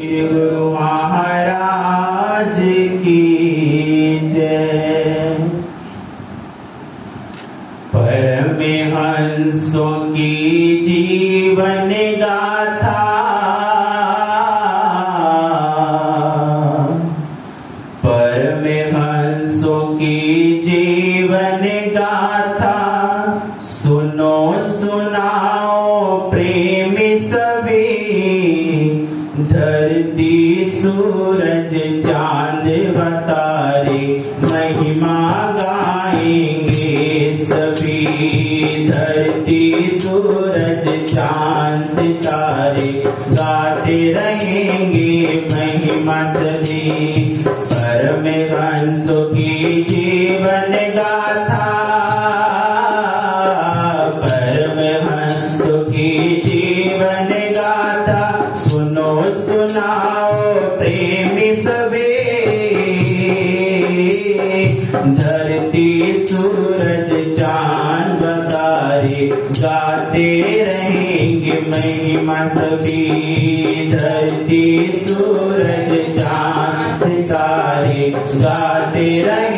You. that uh, धरती सूरज चाँद तारे गाते रहेंगे महिमा सभी। धरती सूरज चाँद तारे गाते रहेंगे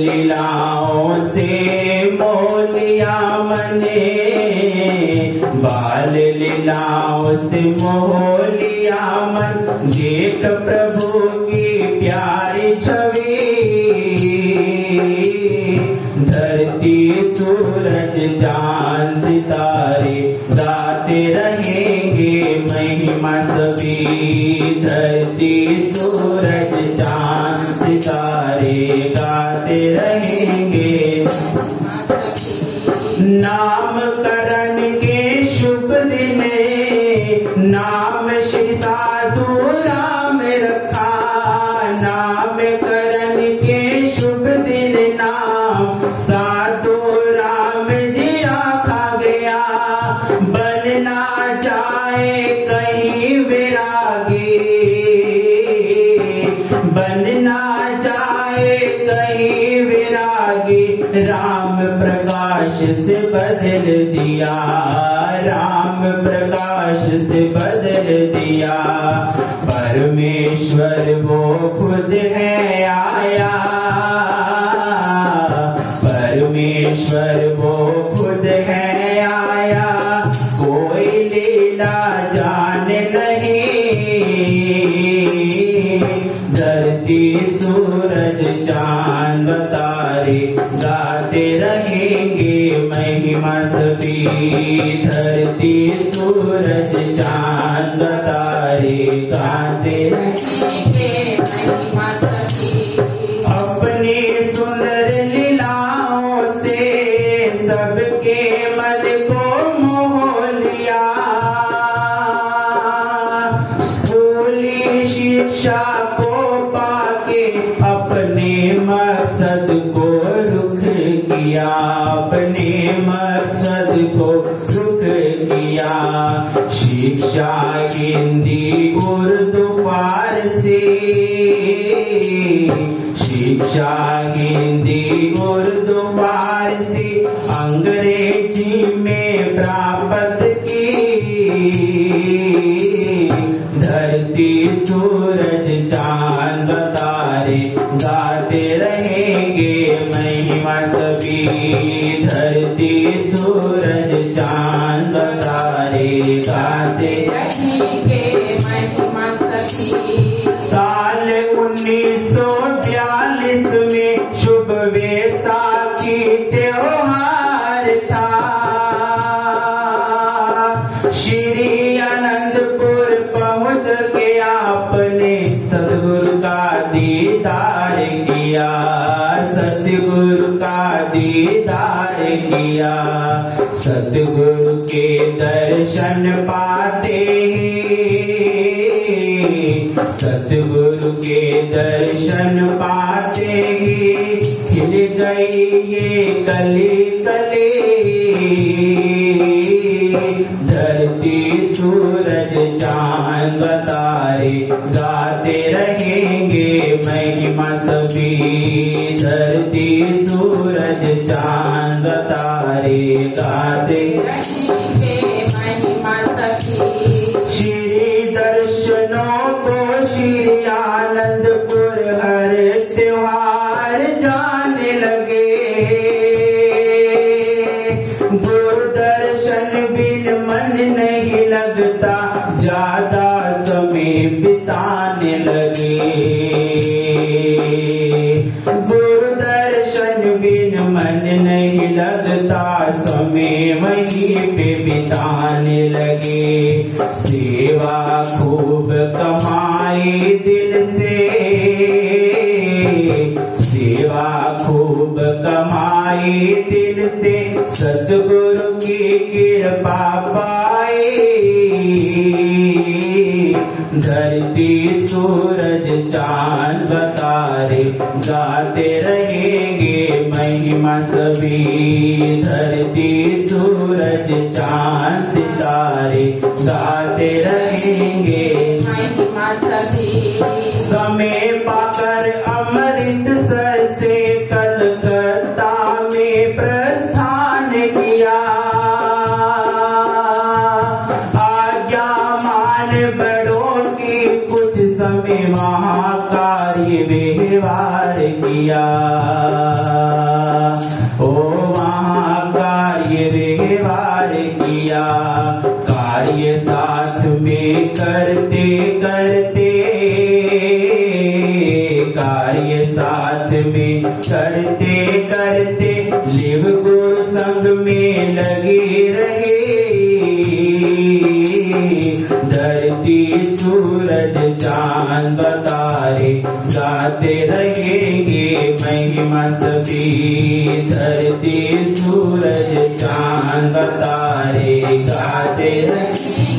लीलाओं से मोलिया मने। बाल लीलाओं से मोलिया मन। देख प्रभु की प्यारी छवि। धरती सूरज जान सितारे गाते रहेंगे महिमा सभी। धरती सूरज चाँद सितारे बनना चाहे कहीं विरागी। राम प्रकाश से बदल दिया। राम प्रकाश से बदल दिया। परमेश्वर वो खुद है आया। परमेश्वर धरती सूरज चाँद तारे गाते रहेंगे महिमा सभी। धरती सूरज चाँद तारे मकसद को रुख किया, अपने मकसद को रुख किया। शिक्षा हिंदी उर्दू फारसी। शिक्षा हिंदी उर्दू फारसी। अंग्रेज़ी में प्राप्त धरती सतगुरु के दर्शन पाते सतगुरु के दर्शन पाते खिल गई ये कली कली धरती सूरज चाँद तारे गाते रहेंगे महिमा सभी धरती सूरज चाँद तारे गाते सेवा खूब कमाई दिल से। सेवा खूब कमाई दिल से। सतगुरु की कृपा पाई। धरती सूरज चाँद तारे गाते रहेंगे महिमा सभी। धरती सूरज चाँद सितारे गाते समय पाकर अमृतसर करते करते लिव गुरु संग में लगे रहे। धरती सूरज चाँद तारे गाते रहेंगे, महिमा सभी। धरती सूरज चाँद तारे गाते रहेंगे।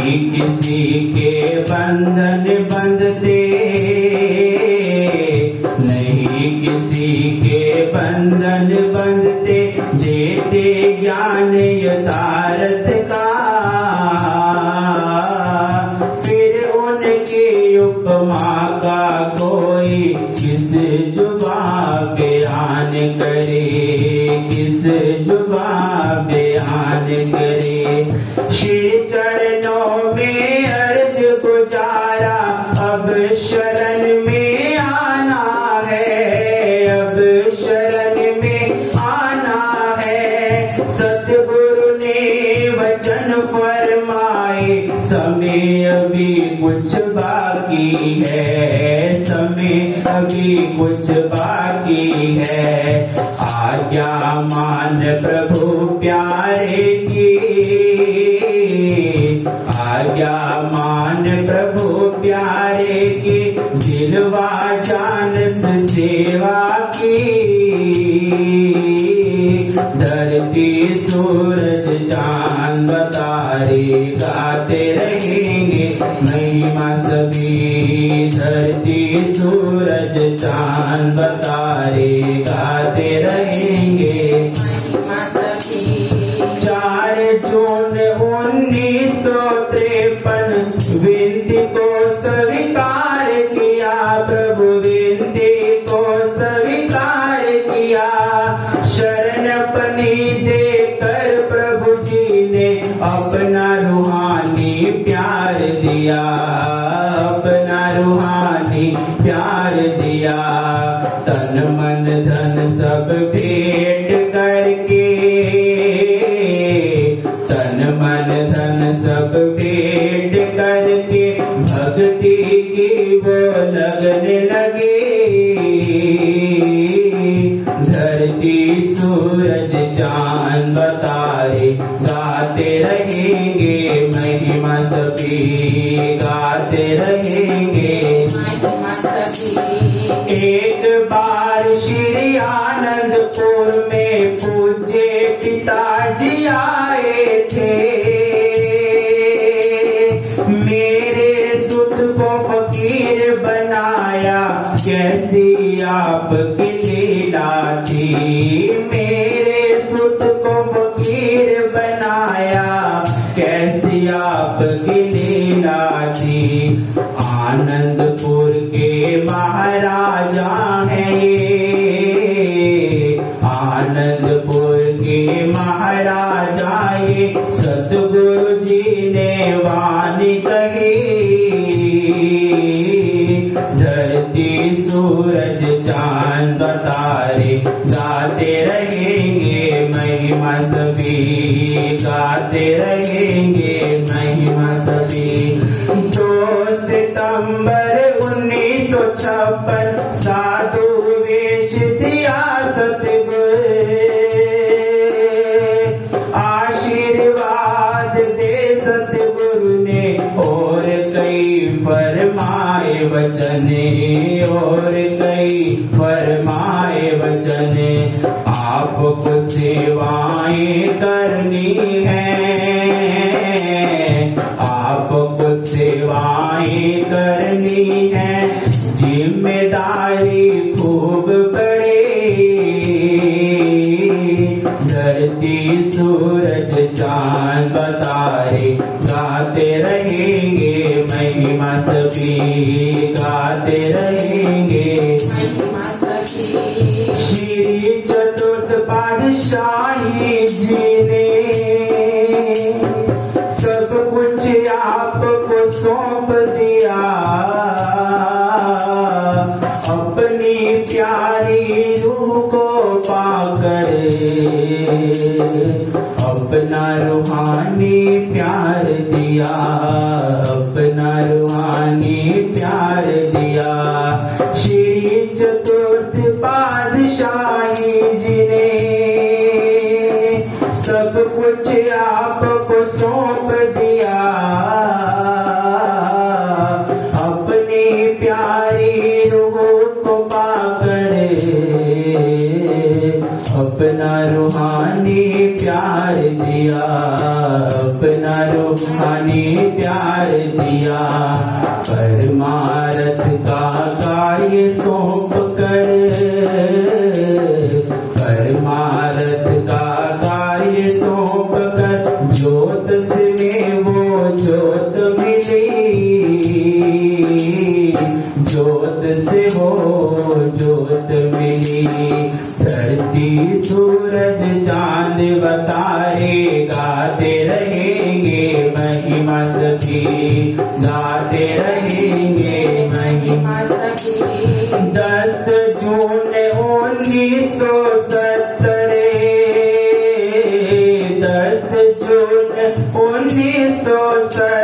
किसी के बंधन बाकी है। समय अभी कुछ बाकी है। आज्ञा मान प्रभु प्यारे ज्ञान बता रे गाते रहेंगे बस भेंट करके पिताजी आए थे। मेरे सुत को फकीर बनाया कैसी आप लीला मेरे सुत को फकीर बनाया आनंदपुर के महाराज सतगुरु जी ने वाणी कही। धरती सूरज चाँद तारे गाते रहेंगे, महिमा सभी गाते रहेंगे। फरमाए वचने और कई फरमाए वचने आपको सेवाएँ करनी है। गाते रहेंगे। श्री चतुर्थ पादशाह चतुर्थ पादशाही जी ने सब कुछ आपको सौंप दिया अपने प्यारी रूह को पाकर अपना रूहानी प्यार दिया अपना रूहानी प्यार दिया परमा Altares com so sad.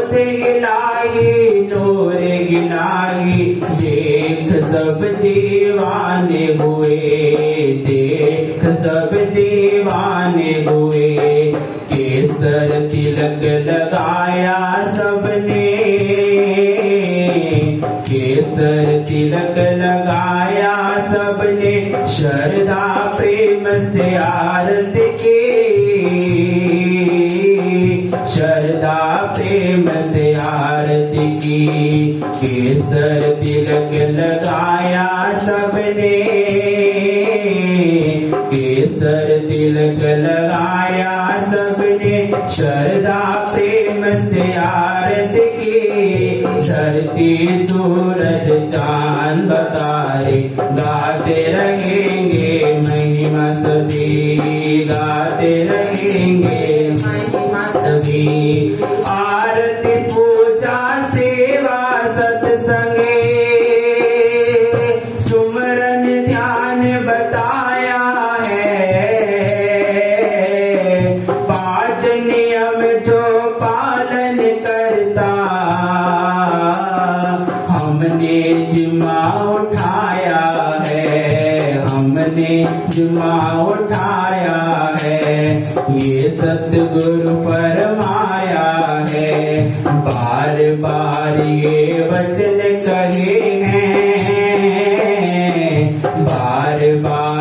ज्योत गिलाई नूर गिलाई देख सब दीवाने हुए, देख सब दीवाने हुए, केसर तिलक लगाया सबने केसर तिलक लगाया सबने। केसर तिलक लगाया सबने। श्रद्धा, प्रेम से आरती की धरती सूरज चाँद बतारे गाते रहेंगे महिमा सभी। गाते रहेंगे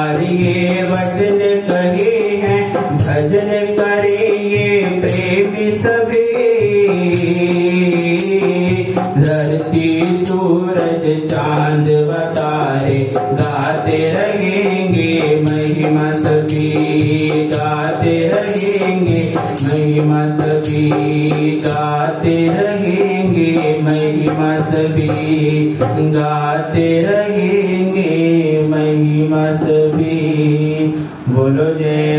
बार ये वचन कहे हैं, भजन करेंगे प्रेमी सभी। धरती सूरज चाँद बतारे गाते रहेंगे महिमा सभी। गाते रहेंगे महिमा सभी। गाते रहेंगे महिमा सभी। गाते